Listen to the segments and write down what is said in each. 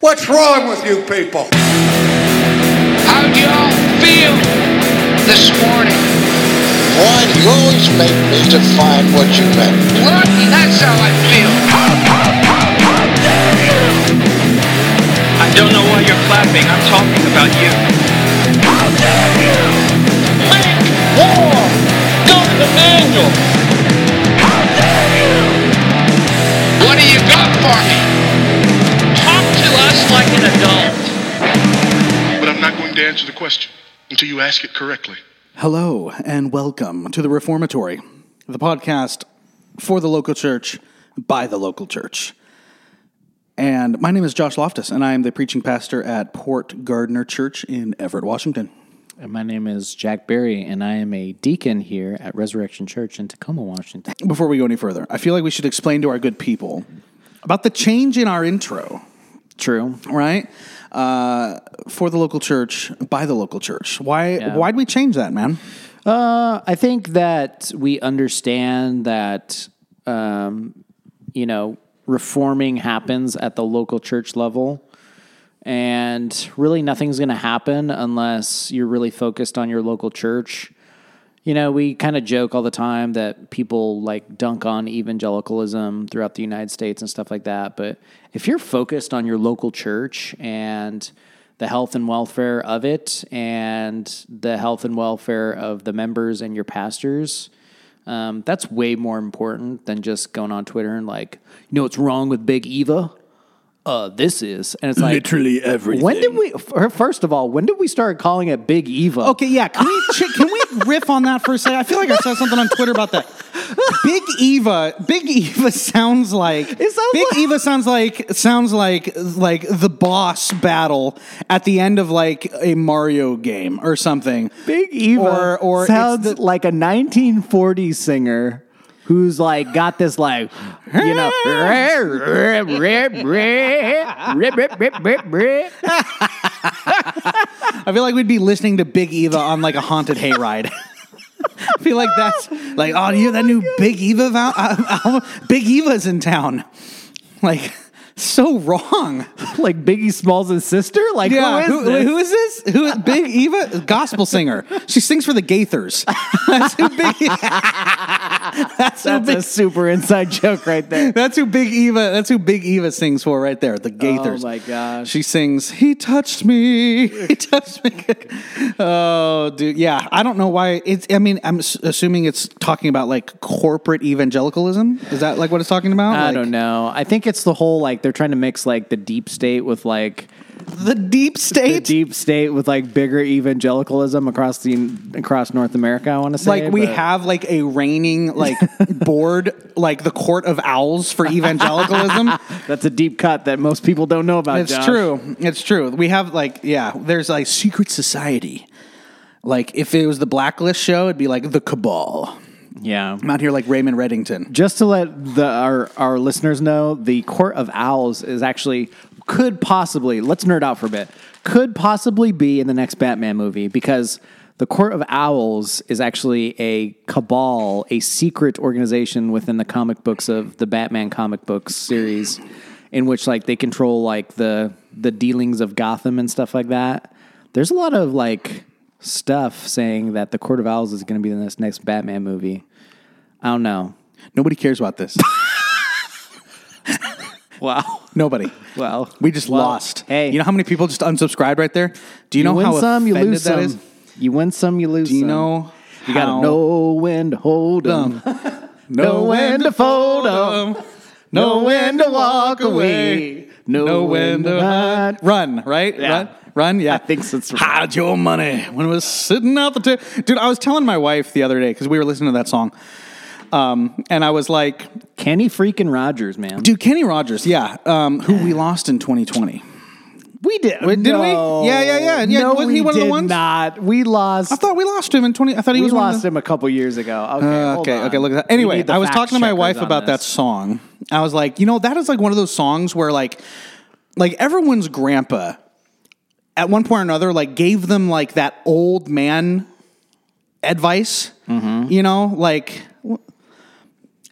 What's wrong with you people? How do y'all feel this morning? Why do you always make me define what you meant? Lucky, that's how I feel. I don't know why you're clapping. I'm talking about question until you ask it correctly. Hello and welcome to the Reformatory, the podcast for the local church by the local church. And my name is Josh Loftus, and I am the preaching pastor at Port Gardner Church in Everett, Washington. And my name is Jack Berry, and I am a deacon here at Resurrection Church in Tacoma, Washington. Before we go any further, I feel like we should explain to our good people about the change in our intro, True. right? Uh, for the local church, by the local church. Why? Yeah. Why'd we change that, man? Uh, I think that we understand that, um, you know, reforming happens at the local church level. And really, nothing's going to happen unless you're really focused on your local church. You know, we kind of joke all the time that people like dunk on evangelicalism throughout the United States and stuff like that. But if you're focused on your local church and the health and welfare of it and the health and welfare of the members and your pastors, um, that's way more important than just going on Twitter and like, you know what's wrong with Big Eva? Uh, this is. And it's like, Literally everything. when did we, first of all, when did we start calling it Big Eva? Okay, yeah. Can we ch- can we riff on that for a second? I feel like I saw something on Twitter about that. Big Eva, Big Eva sounds like It sounds Big like- Eva sounds like sounds like like the boss battle at the end of like a Mario game or something. Big Eva or or sounds the- like a 1940s singer who's like got this like you know I feel like we'd be listening to Big Eva on like a haunted hayride. I feel like that's like, oh, you hear that new Big Eva val- uh, album? Big Eva's in town. Like, so wrong. like Biggie Smalls' sister like Yeah, who is who, this? who is this? Who? Big Eva, gospel singer. She sings for the Gaithers. That's who Big. that's That's Big. a super inside joke right there. That's who Big Eva. That's who Big Eva sings for right there. The oh Gaithers. Oh my gosh. She sings. He touched me. He touched me. oh, dude. Yeah, I don't know why. It's. I mean, I'm assuming it's talking about like corporate evangelicalism. Is that like what it's talking about? I Like, don't know. I think it's the whole like they're trying to mix like the deep state with like The deep the state. deep state with like bigger evangelicalism across the across North America. I want to say like we but- have like a reigning like board like the court of owls for evangelicalism That's a deep cut that most people don't know about. it's Josh. true it's true we have like yeah there's like secret society like if it was the blacklist show it'd be like the cabal Yeah. i'm out here like raymond reddington Just to let the our our listeners know, the Court of Owls is actually could possibly let's nerd out for a bit. Could possibly be in the next Batman movie because the Court of Owls is actually a cabal, a secret organization within the comic books of the Batman comic books series, in which like they control like the the dealings of Gotham and stuff like that. There's a lot of like stuff saying that the Court of Owls is going to be in this next Batman movie. I don't know. nobody cares about this Wow. Nobody. Well, We just well, lost. hey. you know how many people just unsubscribed right there? Do you, You know win how some, you lose that some. is? You win some, you lose Do you some. know? You gotta how- know when to hold them, know when to fold them, know when to walk away, know when to run. run, right? Yeah. Run, run, yeah. I think so, Hide your money when it was sitting out the table. Dude, I was telling my wife the other day because we were listening to that song, um, and I was like, Kenny freaking Rogers, man. dude, Kenny Rogers, yeah, um, who we lost in 2020. we did. Wait, didn't we? Yeah, yeah, yeah. Yeah, No, wasn't we he one of the did ones? not. We lost. I thought we lost him in 20. I thought he we was lost the- him a couple years ago. Okay, Uh, okay, okay, look at that. Anyway, I was talking to my wife about that song. I was like, you know, that is like one of those songs where like like everyone's grandpa at one point or another like gave them like that old man advice. Mm-hmm. You know, like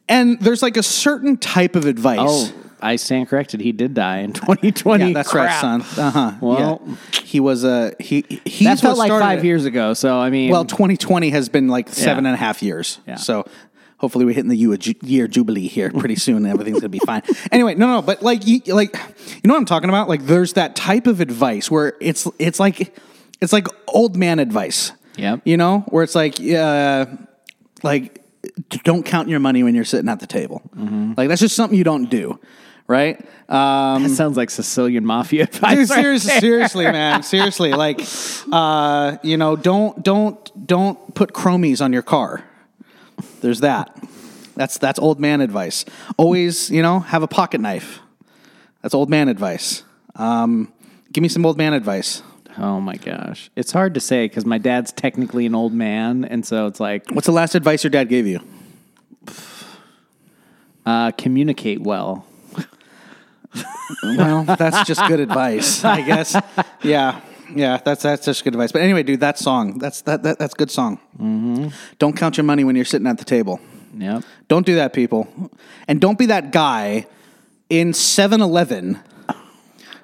and there's like a certain type of advice. Oh, I stand corrected. He did die in 2020. yeah, that's right, son. Uh-huh. Well- yeah. he was a he That felt like five it. years ago. So I mean, Well, 2020 has been like seven Yeah. and a half years. Yeah. So hopefully we're hitting the year, jubilee here pretty soon. and Everything's gonna be fine. Anyway, no, no, but like, you, like, you know what I'm talking about? Like, there's that type of advice where it's it's like it's like old man advice. Yep. You know, where it's like, uh, like, don't count your money when you're sitting at the table. Mm-hmm. Like that's just something you don't do, right? Um, that sounds like Sicilian mafia. advice Dude, right seriously, there. seriously, man, seriously. Like, uh, you know, don't don't don't put chromies on your car. There's that. That's that's old man advice. Always, you know, have a pocket knife. That's old man advice. Um, give me some old man advice. Oh my gosh, it's hard to say because my dad's technically an old man, and so it's like What's the last advice your dad gave you? uh, communicate well. Well, that's just good advice, I guess. Yeah, yeah, that's that's just good advice. But anyway, dude, that song, that's that, that that's good song. Mm-hmm. Don't count your money when you're sitting at the table. Yep. Don't do that, people. And don't be that guy in 7 Eleven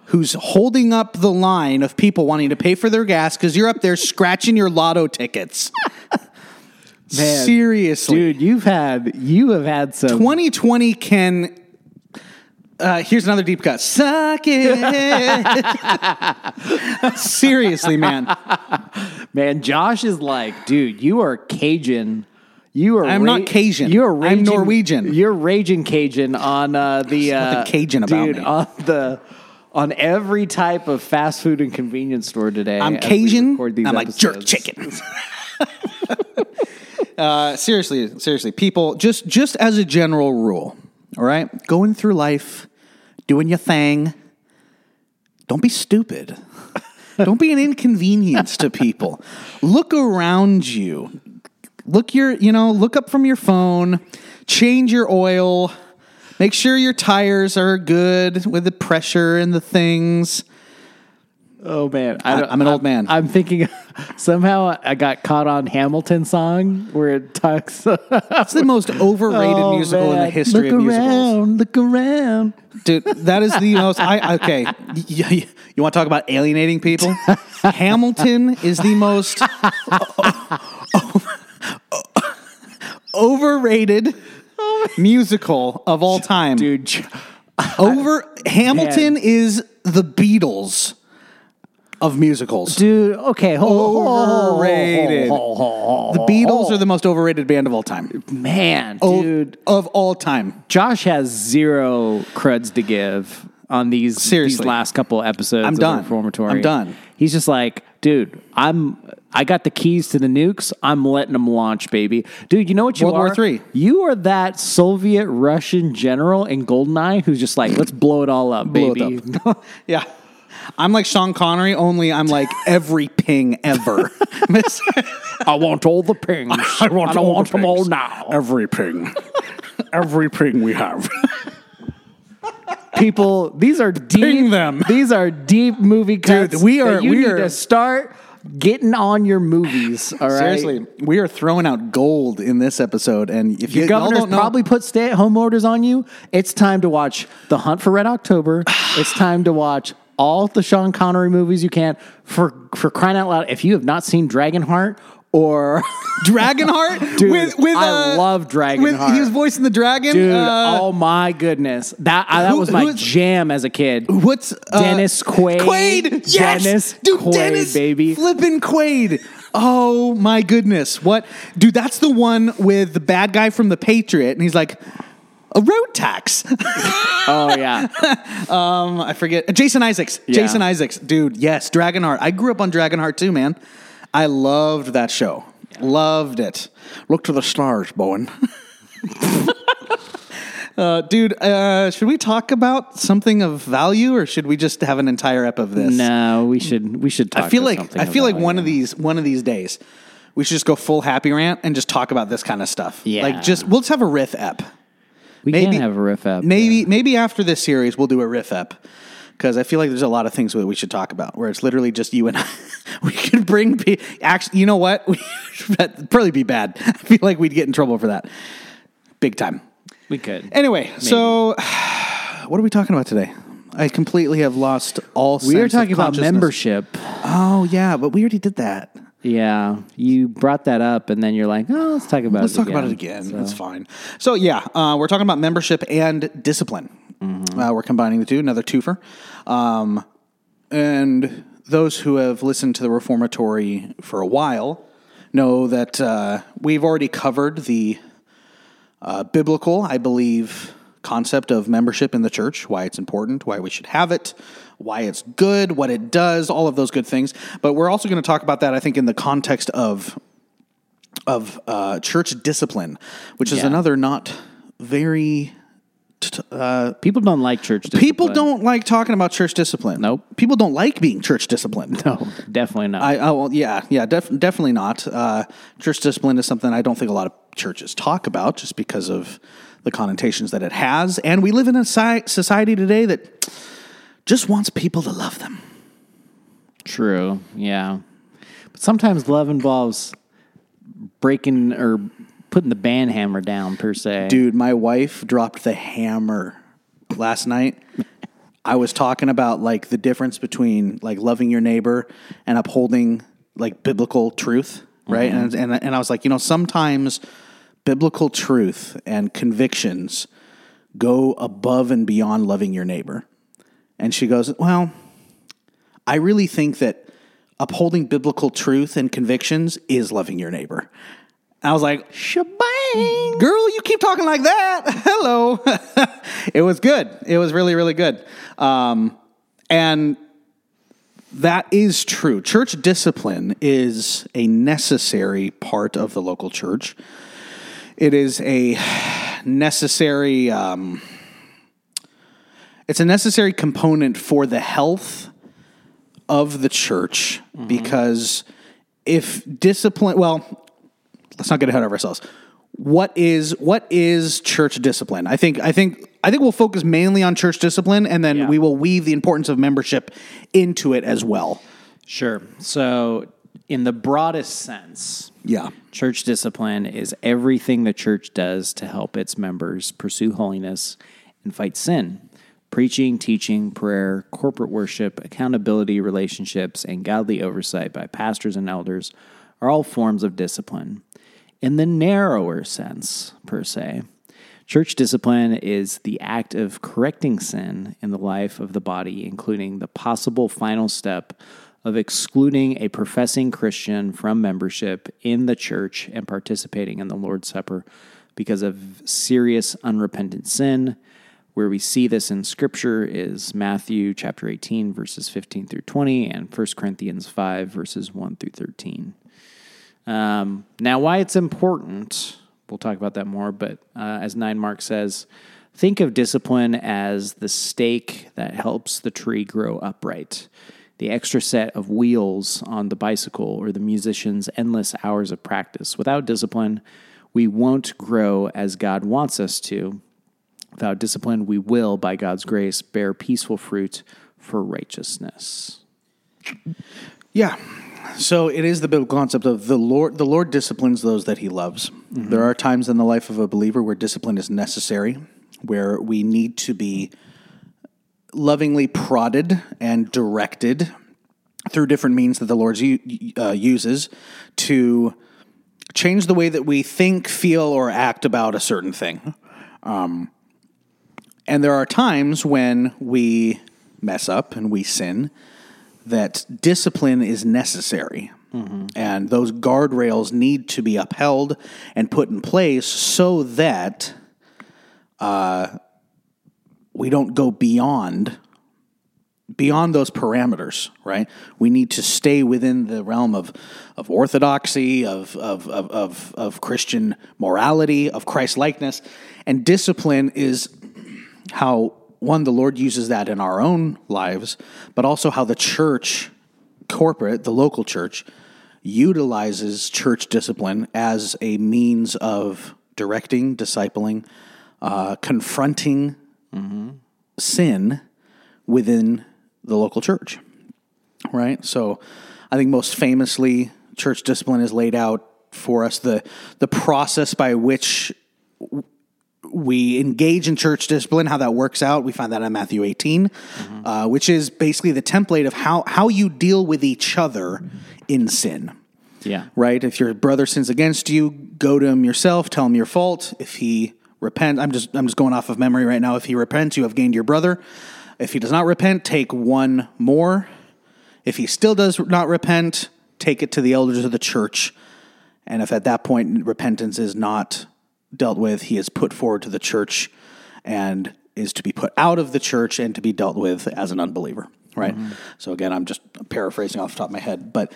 who's holding up the line of people wanting to pay for their gas because you're up there scratching your lotto tickets. Man, Seriously. dude, you've had you have had some 2020 can. Uh, here's another deep cut. Suck it. Seriously, man. Man, Josh is like, dude, you are Cajun. You are. I'm not Cajun. You're Raging, I'm Norwegian. You're raging Cajun on uh, the uh, Cajun about dude, me. on the on every type of fast food and convenience store today. I'm Cajun. these I'm like jerk chicken. uh, seriously, seriously, people. Just, just as a general rule, all right, going through life, doing your thing. Don't be stupid. Don't be an inconvenience to people. Look around you. Look your, you know, look up from your phone. Change your oil. Make sure your tires are good with the pressure and the things. Oh man, I- don't- I'm an old man. I'm thinking somehow I got caught on Hamilton song where it talks. It's the most overrated Oh, musical in the history look of musicals. Look around, Look around. Dude, that is the most. I okay. You, you, you want to talk about alienating people? Hamilton is the most overrated musical of all time. Dude, Over Hamilton is the Beatles of musicals. dude. Okay, Overrated. The Beatles are the most overrated band of all time. man, O- dude. of all time. Josh has zero cruds to give on these Seriously. these last couple episodes. I'm of done. The Reformatory. I'm done. He's just like, dude, I'm. I got the keys to the nukes. I'm letting them launch, baby. Dude, you know what you World are? War Three. You are that Soviet Russian general in Goldeneye who's just like, let's blow it all up, Blow it baby. up. Yeah. I'm like Sean Connery, only I'm like every ping ever. I want all the pings. I, don't want them all now. every ping. Every ping we have. People, these are deep. Ping them. These are deep movie cuts. we are- You we need are- to start getting on your movies. All right. Seriously, we are throwing out gold in this episode. And if Your you governor's don't know, probably put stay at home orders on you. It's time to watch The Hunt for Red October. it's time to watch all the Sean Connery movies you can. For for crying out loud, if you have not seen Dragonheart or Dragonheart, Dude, with, with, I uh, love Dragonheart. With, he was voicing the dragon. dude, Uh, oh my goodness, that I, that who- was my is- jam as a kid. What's uh, Dennis Quaid. Quaid, yes, Dennis dude, Quaid, Dennis baby. flipping Quaid. Oh my goodness, what, dude? That's the one with the bad guy from the Patriot, and he's like, a road tax. Oh yeah, um, I forget. Jason Isaacs. Yeah. Jason Isaacs, dude. Yes, Dragonheart. I grew up on Dragonheart too, man. I loved that show. Loved it. Look to the stars, Bowen. Uh, dude, uh, should we talk about something of value, or should we just have an entire ep of this? no, we should we should. Talk I feel like something I feel like one it. of these one of these days we should just go full happy rant and just talk about this kind of stuff. Yeah. like just we'll just have a riff ep. We maybe- can have a riff up. Maybe maybe after this series we'll do a riff up because I feel like there's a lot of things that we should talk about where it's literally just you and I. we could bring pe- actually. You know what? We probably be bad. I feel like we'd get in trouble for that, big time. we could. Anyway, so what are we talking about today? I completely have lost all. we are talking about membership. Oh yeah, but we already did that. Yeah, you brought that up, and then you're like, "Oh, let's talk about it again. Let's it." talk about it again. That's fine. So yeah, uh, we're talking about membership and discipline. Uh, we're combining the two. Another twofer. Um, and those who have listened to the reformatory for a while know that uh, we've already covered the uh, biblical, I believe, concept of membership in the church, why it's important, why we should have it, why it's good, what it does, all of those good things. But we're also going to talk about that, I think, in the context of of uh, church discipline, which is Yeah. another not very. Uh, People don't like church. Discipline. people don't like talking about church discipline. Nope. People don't like being church disciplined. No, definitely not. I, I well, yeah, yeah, def- definitely not. Uh, church discipline is something I don't think a lot of churches talk about, just because of the connotations that it has. And we live in a society today that just wants people to love them. True. Yeah. But sometimes love involves breaking or putting the band hammer down per se. Dude, my wife dropped the hammer last night. I was talking about like the difference between like loving your neighbor and upholding like biblical truth, right? Mm-hmm. And, and and I was like, you know, sometimes biblical truth and convictions go above and beyond loving your neighbor. And she goes, "Well, I really think that upholding biblical truth and convictions is loving your neighbor." I was like, Shebang. girl, you keep talking like that. Hello. it was good. It was really, really good. Um, and that is true. Church discipline is a necessary part of the local church. It is a necessary. Um, it's a necessary component for the health of the church because if discipline, well, let's not get ahead of ourselves. What is what is church discipline? I think I think I think we'll focus mainly on church discipline, and then Yeah. we will weave the importance of membership into it as well. Sure. So, in the broadest sense, Yeah, church discipline is everything the church does to help its members pursue holiness and fight sin. Preaching, teaching, prayer, corporate worship, accountability, relationships, and godly oversight by pastors and elders are all forms of discipline. In the narrower sense, per se, church discipline is the act of correcting sin in the life of the body, including the possible final step of excluding a professing Christian from membership in the church and participating in the Lord's Supper because of serious unrepentant sin. Where we see this in Scripture is Matthew chapter 18, verses 15 through 20, and 1 Corinthians 5, verses 1 through 13. Um, now, why it's important, we'll talk about that more, but uh, as Nine Mark says, think of discipline as the stake that helps the tree grow upright, the extra set of wheels on the bicycle, or the musician's endless hours of practice. Without discipline, we won't grow as God wants us to. Without discipline, we will, by God's grace, bear peaceful fruit for righteousness. yeah. So it is the biblical concept of the Lord. The Lord disciplines those that He loves. Mm-hmm. There are times in the life of a believer where discipline is necessary, where we need to be lovingly prodded and directed through different means that the Lord uh, uses to change the way that we think, feel, or act about a certain thing. Um, and there are times when we mess up and we sin that discipline is necessary. And those guardrails need to be upheld and put in place so that uh, we don't go beyond beyond those parameters, right? We need to stay within the realm of, of orthodoxy, of, of, of, of, of Christian morality, of Christ likeness. And discipline is how, one, the Lord uses that in our own lives, but also how the church, corporate, the local church, utilizes church discipline as a means of directing, discipling, uh, confronting sin within the local church. Right? So I think most famously, church discipline is laid out for us the, the process by which we engage in church discipline, how that works out. We find that in Matthew 18, uh, which is basically the template of how, how you deal with each other in sin Yeah. right? If your brother sins against you, go to him yourself, tell him your fault. If he repent, I'm just I'm just going off of memory right now. If he repents, you have gained your brother. If he does not repent, take one more. If he still does not repent, take it to the elders of the church. And if at that point repentance is not dealt with, he is put forward to the church and is to be put out of the church and to be dealt with as an unbeliever, right? Mm-hmm. So again, I'm just paraphrasing off the top of my head, but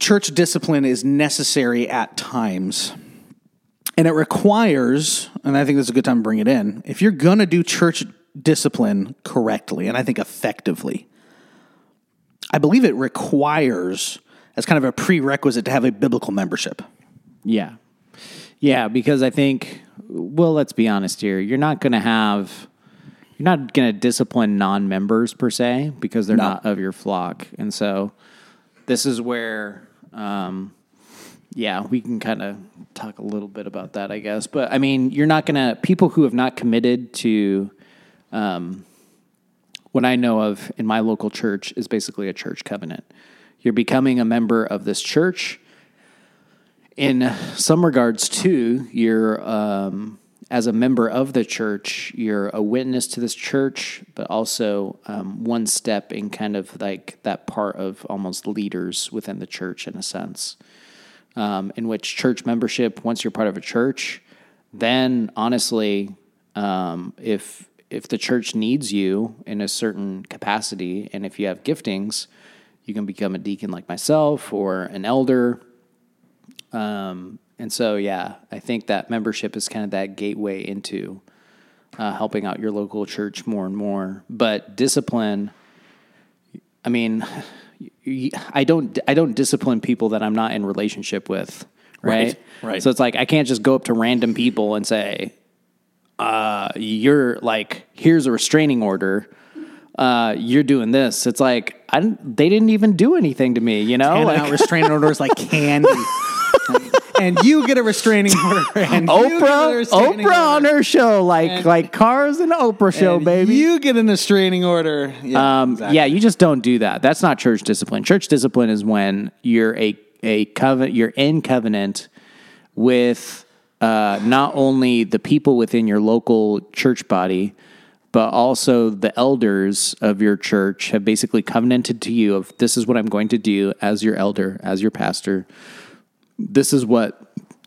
church discipline is necessary at times. And it requires, and I think this is a good time to bring it in, if you're going to do church discipline correctly, and I think effectively, I believe it requires, as kind of a prerequisite, to have a biblical membership. Yeah. Yeah, because I think, well, let's be honest here. You're not going to have, you're not going to discipline non members per se because they're No. not of your flock. And so this is where, um, yeah, we can kind of talk a little bit about that, I guess. But I mean, you're not to, people who have not committed to, um, what I know of in my local church is basically a church covenant. You're becoming a member of this church in some regards too you're um, as a member of the church you're a witness to this church but also um, one step in kind of like that part of almost leaders within the church in a sense um, in which church membership once you're part of a church then honestly um, if if the church needs you in a certain capacity and if you have giftings you can become a deacon like myself or an elder um, and so, yeah, I think that membership is kind of that gateway into uh, helping out your local church more and more. But discipline, I mean, I don't, I don't discipline people that I'm not in relationship with, right? Right, right. So it's like I can't just go up to random people and say, uh, "You're like, here's a restraining order." Uh, you're doing this. It's like I didn't, they didn't even do anything to me, you know. Like- out restraining orders like candy. And you get a restraining order. And Oprah, Oprah on her show, like like cars and Oprah show, And baby. You get an restraining order. Yeah, um, exactly. yeah, you just don't do that. That's not church discipline. Church discipline is when you're a a covenant, you're in covenant with uh, not only the people within your local church body, but also the elders of your church have basically covenanted to you of this is what I'm going to do as your elder, as your pastor. This is what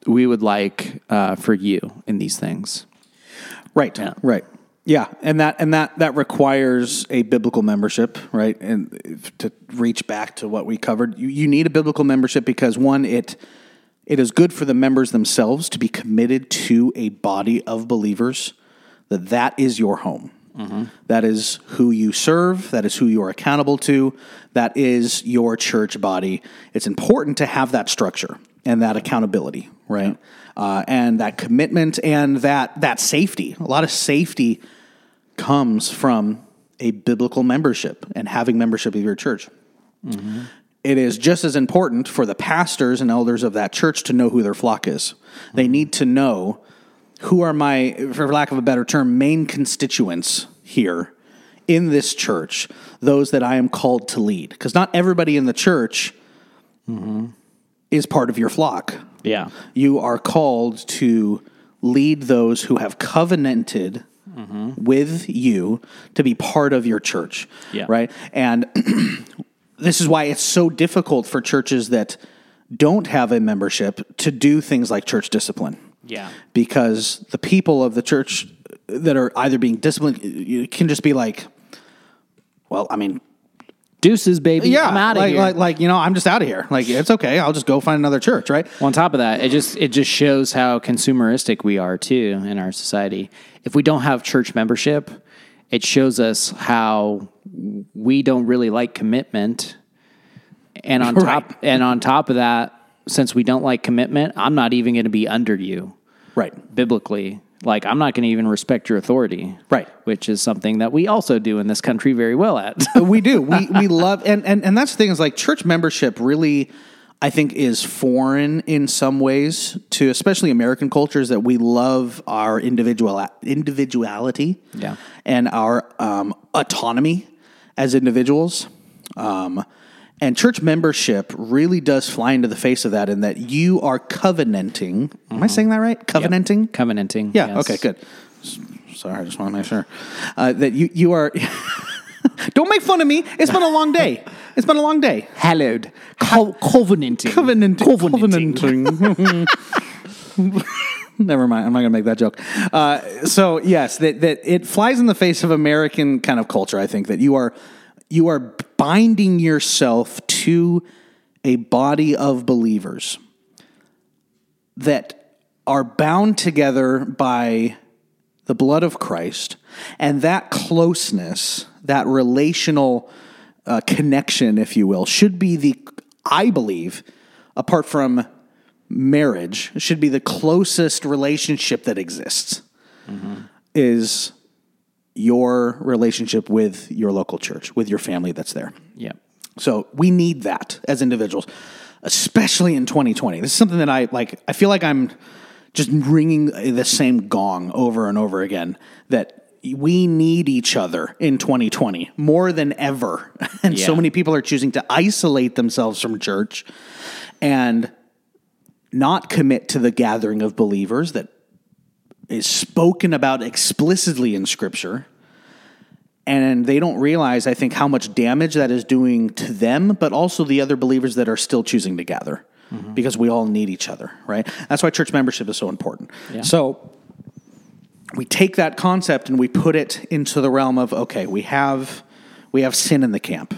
we would like uh, for you in these things. Right. Right. Yeah, and that and that that requires a biblical membership, right? And to reach back to what we covered, you, you need a biblical membership because one, it it is good for the members themselves to be committed to a body of believers. That that is your home. That is who you serve. That is who you are accountable to. That is your church body. It's important to have that structure and that accountability, right? Uh, and that commitment and that that safety. A lot of safety comes from a biblical membership and having membership of your church. It is just as important for the pastors and elders of that church to know who their flock is. They need to know who are my, for lack of a better term, main constituents here in this church those that I am called to lead. Because not everybody in the church is part of your flock. Yeah. You are called to lead those who have covenanted with you to be part of your church. Yeah. Right. And this is why it's so difficult for churches that don't have a membership to do things like church discipline Yeah. because the people of the church that are either being disciplined you can just be like, well, I mean, Deuces, baby. yeah, I'm out of like, here. like, like, you know, I'm just out of here. Like, it's okay. I'll just go find another church, right? Well, On top of that, it just it just shows how consumeristic we are too in our society. If we don't have church membership, it shows us how we don't really like commitment. And on top and on top of that, since we don't like commitment, I'm not even going to be under you Right. biblically. Like I'm not going to even respect your authority. Right. Which is something that we also do in this country very well at. we do. We we love and, and and that's the thing is like church membership really I think is foreign in some ways to especially American cultures that we love our individual individuality Yeah. and our um, autonomy as individuals. Um, and church membership really does fly into the face of that in that you are covenanting. Am I saying that right? Covenanting? Covenanting. Yeah. yes. Okay. Good. Sorry, I just want to make sure uh, that you you are. Don't make fun of me. It's been a long day. It's been a long day. Hallowed. Co- covenanting. Covenant, Covenanting. covenanting. Never mind. I'm not going to make that joke. Uh, so yes, that that it flies in the face of American kind of culture. I think that you are you are binding yourself to a body of believers that are bound together by the blood of Christ, and that closeness, that relational uh, connection, if you will, should be the, I believe, apart from marriage, should be the closest relationship that exists. Is your relationship with your local church, with your family that's there. Yeah. So we need that as individuals, especially in 2020. This is something that I like. I feel like I'm just ringing the same gong over and over again that we need each other in 2020 more than ever. And so many people are choosing to isolate themselves from church and not commit to the gathering of believers that is spoken about explicitly in scripture and they don't realize i think how much damage that is doing to them but also the other believers that are still choosing to gather because we all need each other right? That's why church membership is so important. So we take that concept and we put it into the realm of okay we have we have sin in the camp.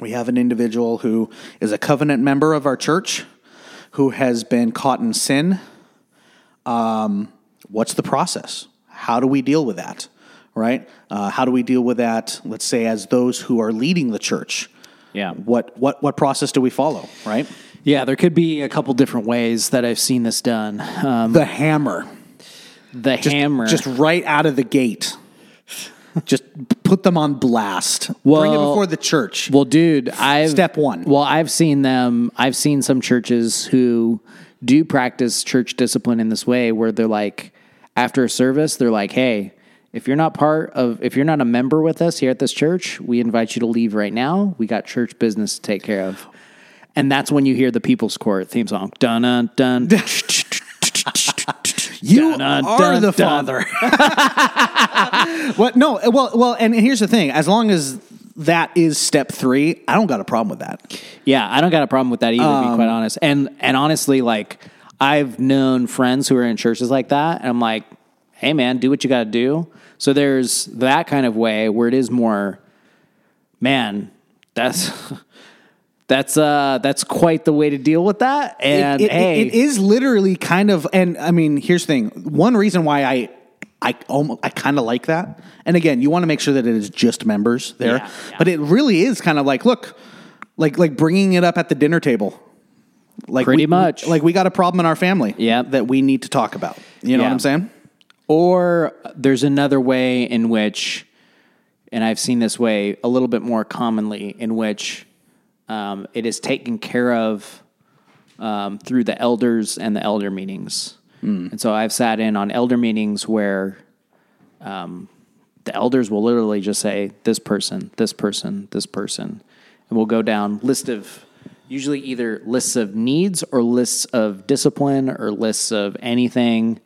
We have an individual who is a covenant member of our church who has been caught in sin um, what's the process? How do we deal with that? Right? Uh, how do we deal with that? Let's say as those who are leading the church. Yeah. What what what process do we follow? Right? Yeah, there could be a couple different ways that I've seen this done. Um, The hammer, the hammer. just right out of the gate. just put them on blast. Bring it Well- before the church. well, dude, I've Step one. Well, I've seen them. I've seen some churches who do practice church discipline in this way, where they're like, after a service, they're like, "Hey, if you're not part of, if you're not a member with us here at this church, we invite you to leave right now. We got church business to take care of." And that's when you hear the People's Court theme song. Dun dun dun. You Dun, are dun, the dun. father. what? No. Well, well, and here's the thing: as long as that is step three, I don't got a problem with that. Yeah, I don't got a problem with that either, to be quite honest. And and honestly, like I've known friends who are in churches like that, and I'm like, hey man, do what you got to do. So there's that kind of way where it is more, man, that's that's uh that's quite the way to deal with that. And it, it- hey, it is literally kind of, and I mean, here's the thing. One reason why I, I almost, I kind of like that. And again, you want to make sure that it is just members there, Yeah, yeah. but it really is kind of like, look, like like bringing it up at the dinner table. Like Pretty we- much. like we got a problem in our family, Yeah. that we need to talk about. You know what I'm saying? Or there's another way in which, and I've seen this way a little bit more commonly, in which um, it is taken care of um, through the elders and the elder meetings. And so I've sat in on elder meetings where um, the elders will literally just say this person, this person, this person, and we'll go down list of usually either lists of needs or lists of discipline or lists of anything.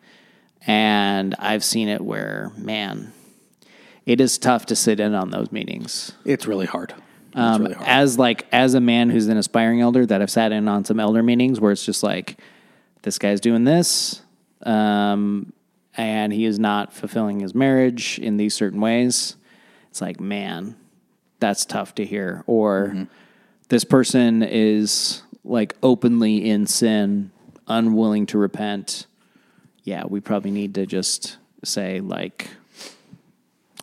And I've seen it where, man, it is tough to sit in on those meetings. It's really hard. Um, really hard. as like as a man who's an aspiring elder that I've sat in on some elder meetings where it's just like this guy's doing this, um, and he is not fulfilling his marriage in these certain ways. It's like, man, that's tough to hear. Or Mm-hmm. this person is like openly in sin, unwilling to repent. Yeah, we probably need to just say like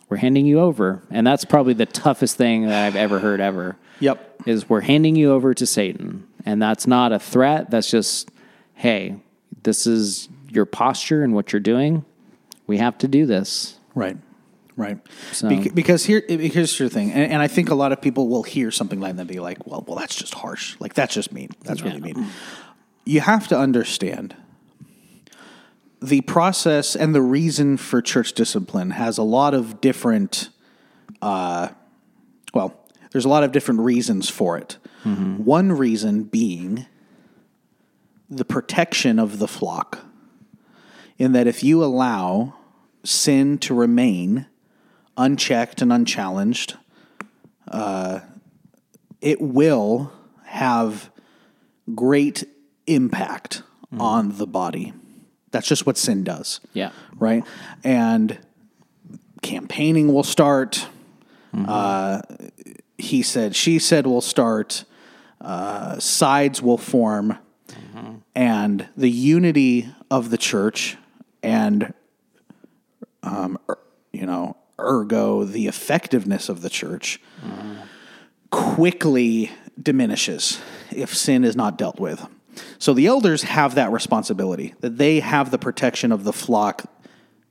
we're handing you over. And that's probably the toughest thing that I've ever heard ever. Yep. Is we're handing you over to Satan. And that's not a threat. That's just, hey, this is your posture and what you're doing. We have to do this. Right. Right. So- Bec- because here, here's your thing, and, and I think a lot of people will hear something like that and be like, "Well, well, that's just harsh. Like that's just mean. That's really mean." You have to understand the process and the reason for church discipline has a lot of different. Uh, well, there's a lot of different reasons for it. One reason being the protection of the flock in that if you allow sin to remain unchecked and unchallenged, uh, it will have great impact on the body. That's just what sin does. Yeah. Right? And campaigning will start. Uh, he said, she said will start. Uh, sides will form. And the unity of the church and um, er- you know, ergo the effectiveness of the church quickly diminishes if sin is not dealt with. So the elders have that responsibility that they have the protection of the flock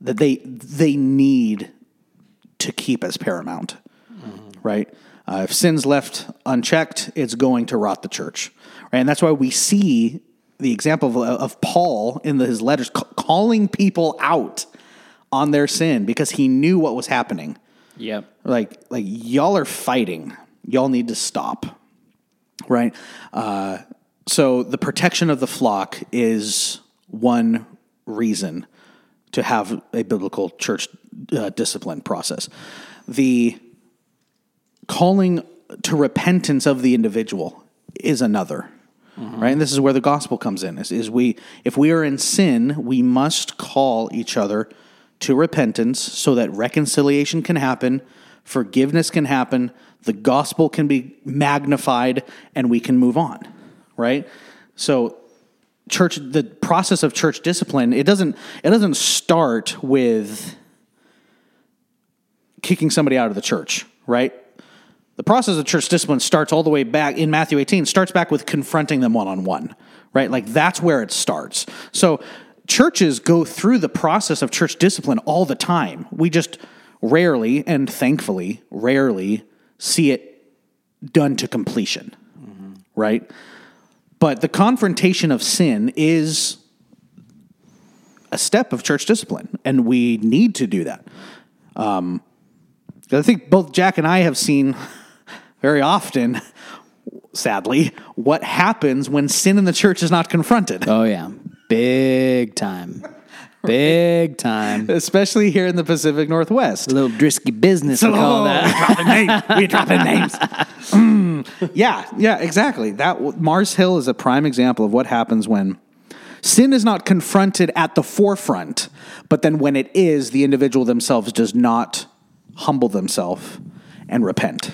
that they they need to keep as paramount, right? Uh, if sin's left unchecked, it's going to rot the church, right? And that's why we see the example of, of Paul in the, his letters ca- calling people out on their sin because he knew what was happening. Yep. Like, like y'all are fighting. Y'all need to stop, right? Uh, so the protection of the flock is one reason to have a biblical church uh, discipline process. The calling to repentance of the individual is another. Mm-hmm. Right, and this is where the gospel comes in. Is, is we if we are in sin, we must call each other to repentance so that reconciliation can happen, forgiveness can happen, the gospel can be magnified, and we can move on. Right, so church the process of church discipline it doesn't it doesn't start with kicking somebody out of the church right the process of church discipline starts all the way back in matthew 18 starts back with confronting them one-on-one right? Like that's where it starts. So churches go through the process of church discipline all the time. We just rarely and thankfully rarely see it done to completion right? But the confrontation of sin is a step of church discipline, and we need to do that. Um, I think both Jack and I have seen very often, sadly, what happens when sin in the church is not confronted. Oh yeah. Big time. Big time. Especially here in the Pacific Northwest. A little drisky business we call that. we dropping names. Dropping names. Mm. yeah, yeah, exactly. That Mars Hill is a prime example of what happens when sin is not confronted at the forefront, but then when it is, the individual themselves does not humble themselves and repent.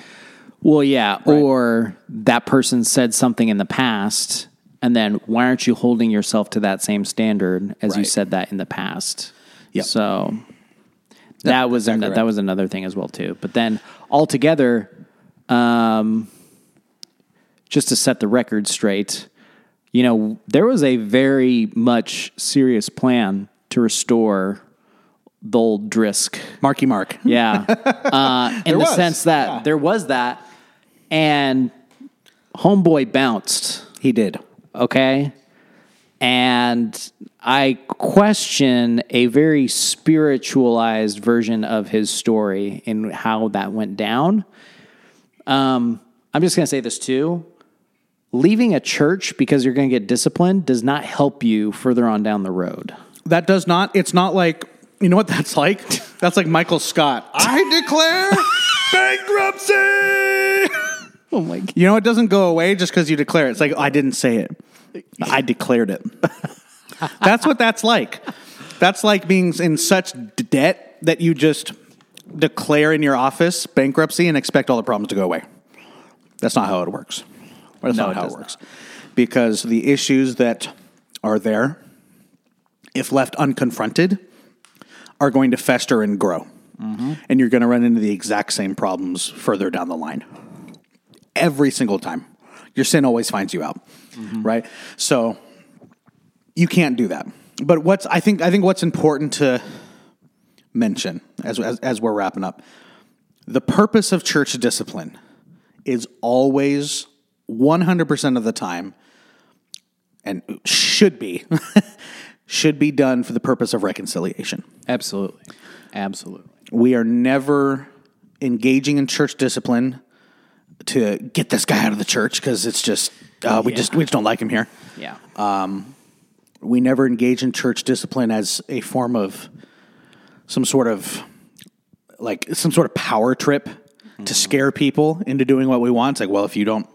Well, yeah. Or that person said something in the past, and then why aren't you holding yourself to that same standard as you said that in the past? Yep. So that was exactly an- right. that was another thing as well too. But then altogether, um, just to set the record straight, you know, there was a very much serious plan to restore the old Drisk Marky Mark. yeah. Uh, in the was, sense that there was that, and Homeboy bounced, He did. okay? And I question a very spiritualized version of his story and how that went down. Um, I'm just going to say this too. Leaving a church because you're going to get disciplined does not help you further on down the road. That does not. It's not like you know what that's like. That's like Michael Scott. I declare bankruptcy. Oh my God. You know, it doesn't go away just because you declare it. It's like oh, I didn't say it. I declared it. that's what that's like. That's like being in such debt that you just declare in your office bankruptcy and expect all the problems to go away. That's not how it works. That's No, not it how it does works. Because the issues that are there, if left unconfronted, are going to fester and grow. Mm-hmm. And you're going to run into the exact same problems further down the line. Every single time. Your sin always finds you out. Right? So you can't do that. But what's I think I think what's important to mention as as, as we're wrapping up, the purpose of church discipline is always 100% of the time and should be should be done for the purpose of reconciliation. Absolutely. Absolutely. We are never engaging in church discipline to get this guy out of the church because it's just uh, we just we just don't like him here. Yeah. Um, we never engage in church discipline as a form of some sort of like some sort of power trip to mm-hmm. scare people into doing what we want. It's like, well, if you don't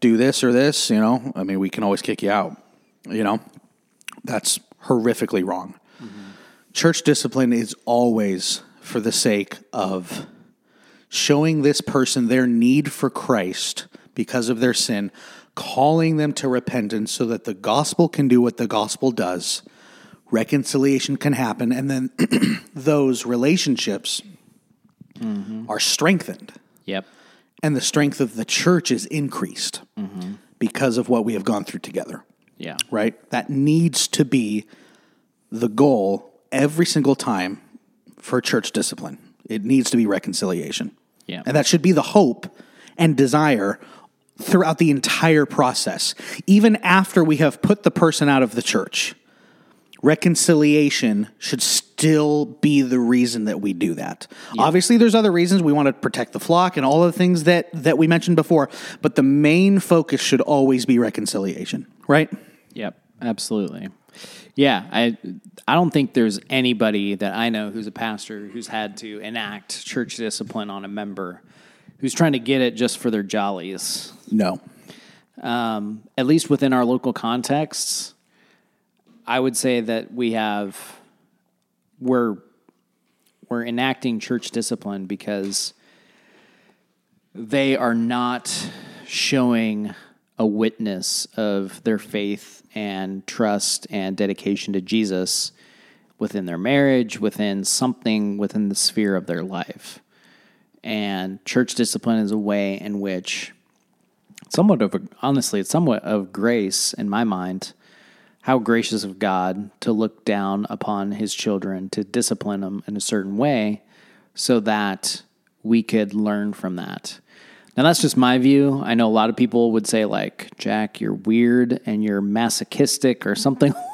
do this or this, you know, I mean, we can always kick you out. You know, that's horrifically wrong. Mm-hmm. Church discipline is always for the sake of showing this person their need for Christ because of their sin, calling them to repentance so that the gospel can do what the gospel does, reconciliation can happen, and then those relationships mm-hmm. are strengthened Yep. and the strength of the church is increased mm-hmm. because of what we have gone through together Yeah. right? That needs to be the goal every single time for church discipline. It needs to be reconciliation. Yeah. And that should be the hope and desire throughout the entire process. Even after we have put the person out of the church, reconciliation should still be the reason that we do that. Obviously there's other reasons we want to protect the flock and all of the things that that we mentioned before, but the main focus should always be reconciliation, right? Yep, absolutely. Yeah, I I don't think there's anybody that I know who's a pastor who's had to enact church discipline on a member who's trying to get it just for their jollies. No. Um, at least within our local contexts, I would say that we have we're we're enacting church discipline because they are not showing a witness of their faith and trust and dedication to Jesus within their marriage, within something within the sphere of their life. And church discipline is a way in which somewhat of a, honestly, it's somewhat of grace in my mind. How gracious of God to look down upon his children, to discipline them in a certain way so that we could learn from that. Now, that's just my view. I know a lot of people would say, like, Jack, you're weird and you're masochistic or something.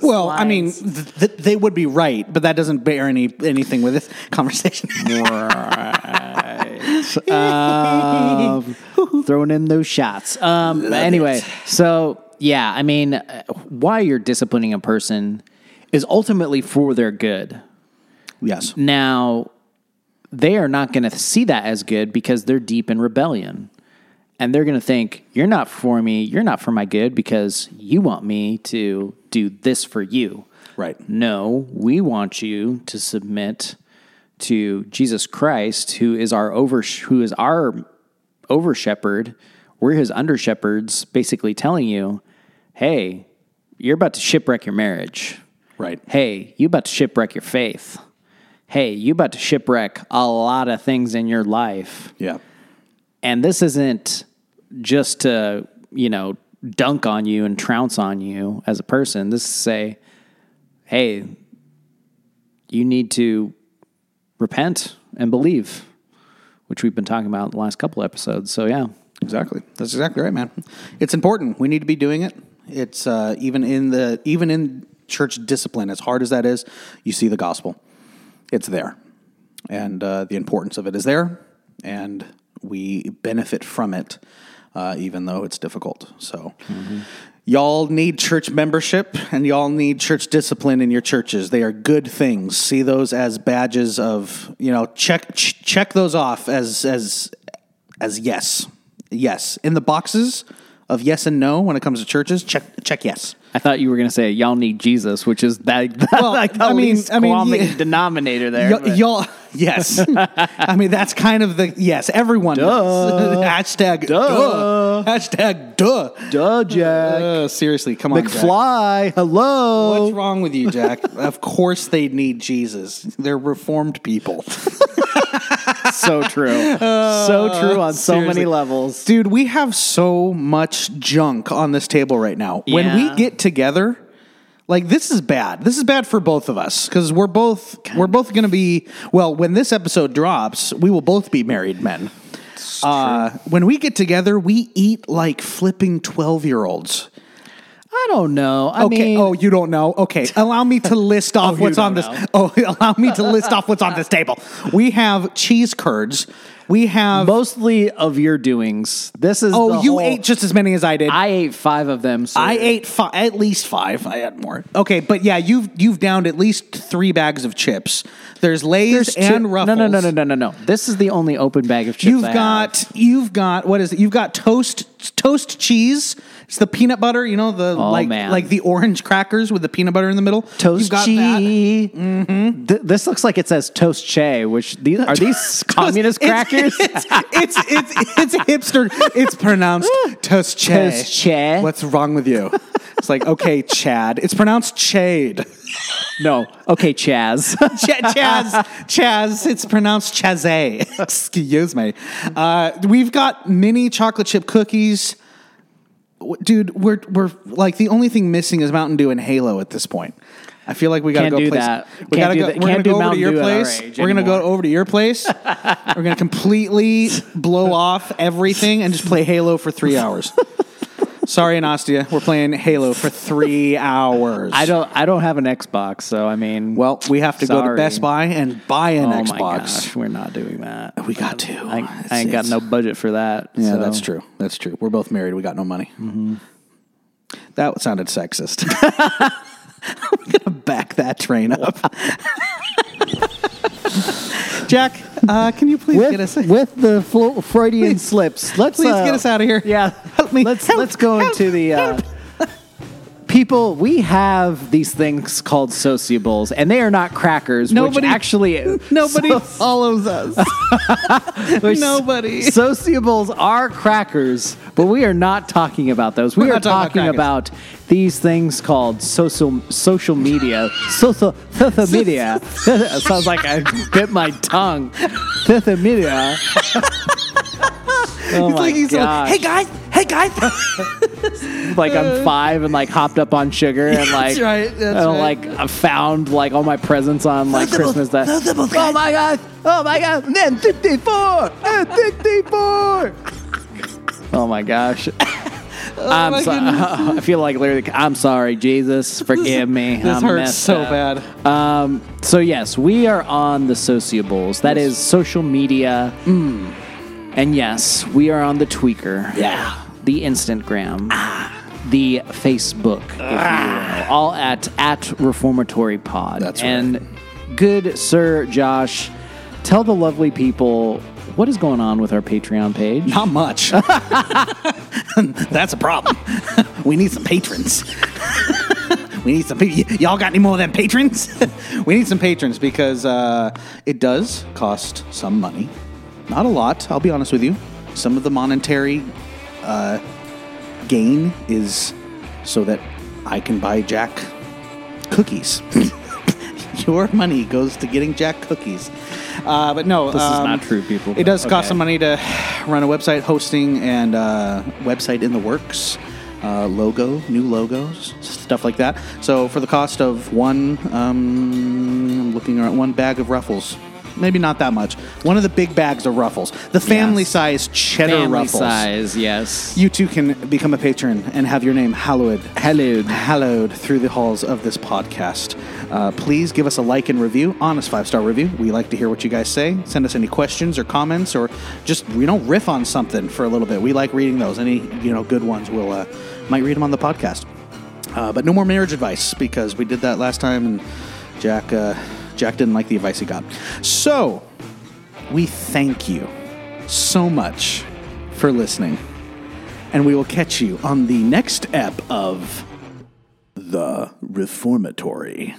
Well, I mean, th- th- they would be right, but that doesn't bear any anything with this conversation. throwing in those shots. Um, anyway, so yeah, I mean, uh, why you're disciplining a person is ultimately for their good. yes. Now, they are not going to see that as good because they're deep in rebellion. And they're going to think, you're not for me, you're not for my good because you want me to do this for you. Right. No, we want you to submit to Jesus Christ, who is our over who is our over shepherd. We're his under shepherds, basically telling you, hey, you're about to shipwreck your marriage. Right. Hey, you about to shipwreck your faith. Hey, you about to shipwreck a lot of things in your life. Yeah. And this isn't just to, you know, dunk on you and trounce on you as a person. This is to say, hey, you need to repent and believe, which we've been talking about in the last couple episodes. So, yeah. Exactly. That's exactly right, man. It's important. We need to be doing it. It's uh, even in the even in church discipline, as hard as that is, you see the gospel. It's there, and uh, the importance of it is there, and we benefit from it, uh, even though it's difficult. So. Y'all need church membership and y'all need church discipline in your churches. They are good things. See those as badges of, you know, check ch- check those off as as as yes. Yes. In the boxes of yes and no when it comes to churches, check check yes. I thought you were going to say y'all need Jesus, which is that, Well, like the I mean- I mean, yeah. denominator there. Y- y'all, yes. I mean, that's kind of the yes. Everyone does. Hashtag duh. Hashtag duh. Duh, Jack. Uh, seriously, come on, Jack. McFly, hello. What's wrong with you, Jack? of course they need Jesus. They're reformed people. so true. so true on so many levels. Dude, we have so much junk on this table right now. When we get together, like this is bad. This is bad for both of us because we're both we're both going to be well. When this episode drops, we will both be married men. Uh, when we get together, we eat like flipping twelve year olds. I don't know. I Okay. mean, oh, you don't know? Okay. Allow me to list off you what's on this. know. Oh, allow me to list off what's on this table. We have cheese curds. We have. mostly of your doings. This is oh, you whole- ate just as many as I did. I ate five of them. So I ate fi- at least five. I had more. Okay, but yeah, you've you've downed at least three bags of chips. There's Lay's Two- and Ruffles. No, no, no, no, no, no, no. This is the only open bag of chips. You've I got have. you've got what is it? You've got toast toast cheese. It's the peanut butter. You know the Oh, like man. like the orange crackers with the peanut butter in the middle. toast got that. Th- this looks like it says toast che, which these are these communist It's- crackers. It's, it's it's it's hipster. It's pronounced toast che. Toast che. What's wrong with you? It's like okay, Chad. It's pronounced chade. no, okay, Chaz. Ch- Chaz, Chaz. It's pronounced Chazé. Excuse me. Uh, we've got mini chocolate chip cookies. Dude, we're we're like the only thing missing is Mountain Dew and Halo at this point. I feel like we gotta Can't go do place. that. We Can't gotta go. that. We're gonna Can't go over to your Dew at our place. We're gonna go over to your place. we're gonna completely blow off everything and just play Halo for three hours. Sorry, Anastia, we're playing Halo for three hours. I don't. I don't have an Xbox, so I mean, Well, we have to go to Sorry. Best Buy and buy an oh Xbox. my gosh, we're not doing that. We got to. I, It's- I ain't got it's- no budget for that. Yeah, so. that's true. That's true. We're both married. We got no money. Mm-hmm. That sounded sexist. I'm gonna back that train up. Jack, uh, can you please get us? With, with the Flo- Freudian slips, let's please uh, get us out of here. Yeah, Help me. Let's Help. let's go Help. into the uh, people. We have these things called sociables, and they are not crackers. Nobody- which actually Nobody so- follows us. nobody. Sociables are crackers, but we are not talking about those. We We're are talking talking about about these things called social social media. Social social media. Sounds like I bit my tongue. Social media. Oh my like he's like, hey guys, hey guys. like I'm five and like hopped up on sugar and like right, that's and, like I found like all my presents on like Christmas Day. Oh my god! Oh my god! Then 54! Then 54! Oh my gosh. I'm my so- I feel like literally, I'm sorry, Jesus, forgive me. This I'm hurts messed so up. bad. Um, so yes, we are on the sociables. That is social media. And yes, we are on the tweaker. Yeah. The Instantgram. The Facebook, if you will. All at at Reformatory Pod. That's right. And good Sir Josh, tell the lovely people what is going on with our Patreon page. Not much. That's a problem. we need some patrons. we need some. y- Y'all got any more than patrons? we need some patrons because uh, it does cost some money. Not a lot. I'll be honest with you. Some of the monetary uh, gain is so that I can buy Jack cookies. Your money goes to getting Jack cookies. Uh, but no, This is um, not true, people, It does cost some money to run a website hosting and uh, website in the works, uh, logo, new logos, stuff like that. So for the cost of one, um, I'm looking at one bag of Ruffles, maybe not that much. One of the big bags of Ruffles, the family Yes. size cheddar Family Ruffles. size, yes. You too can become a patron and have your name hallowed, Hallowed. hallowed through the halls of this podcast. Uh, please give us a like and review, honest five star review. We like to hear what you guys say. Send us any questions or comments, or just you know riff on something for a little bit. We like reading those. Any you know good ones, we'll uh, might read them on the podcast. Uh, but no more marriage advice because we did that last time, and Jack uh, Jack didn't like the advice he got. So we thank you so much for listening, and we will catch you on the next ep of the Reformatory.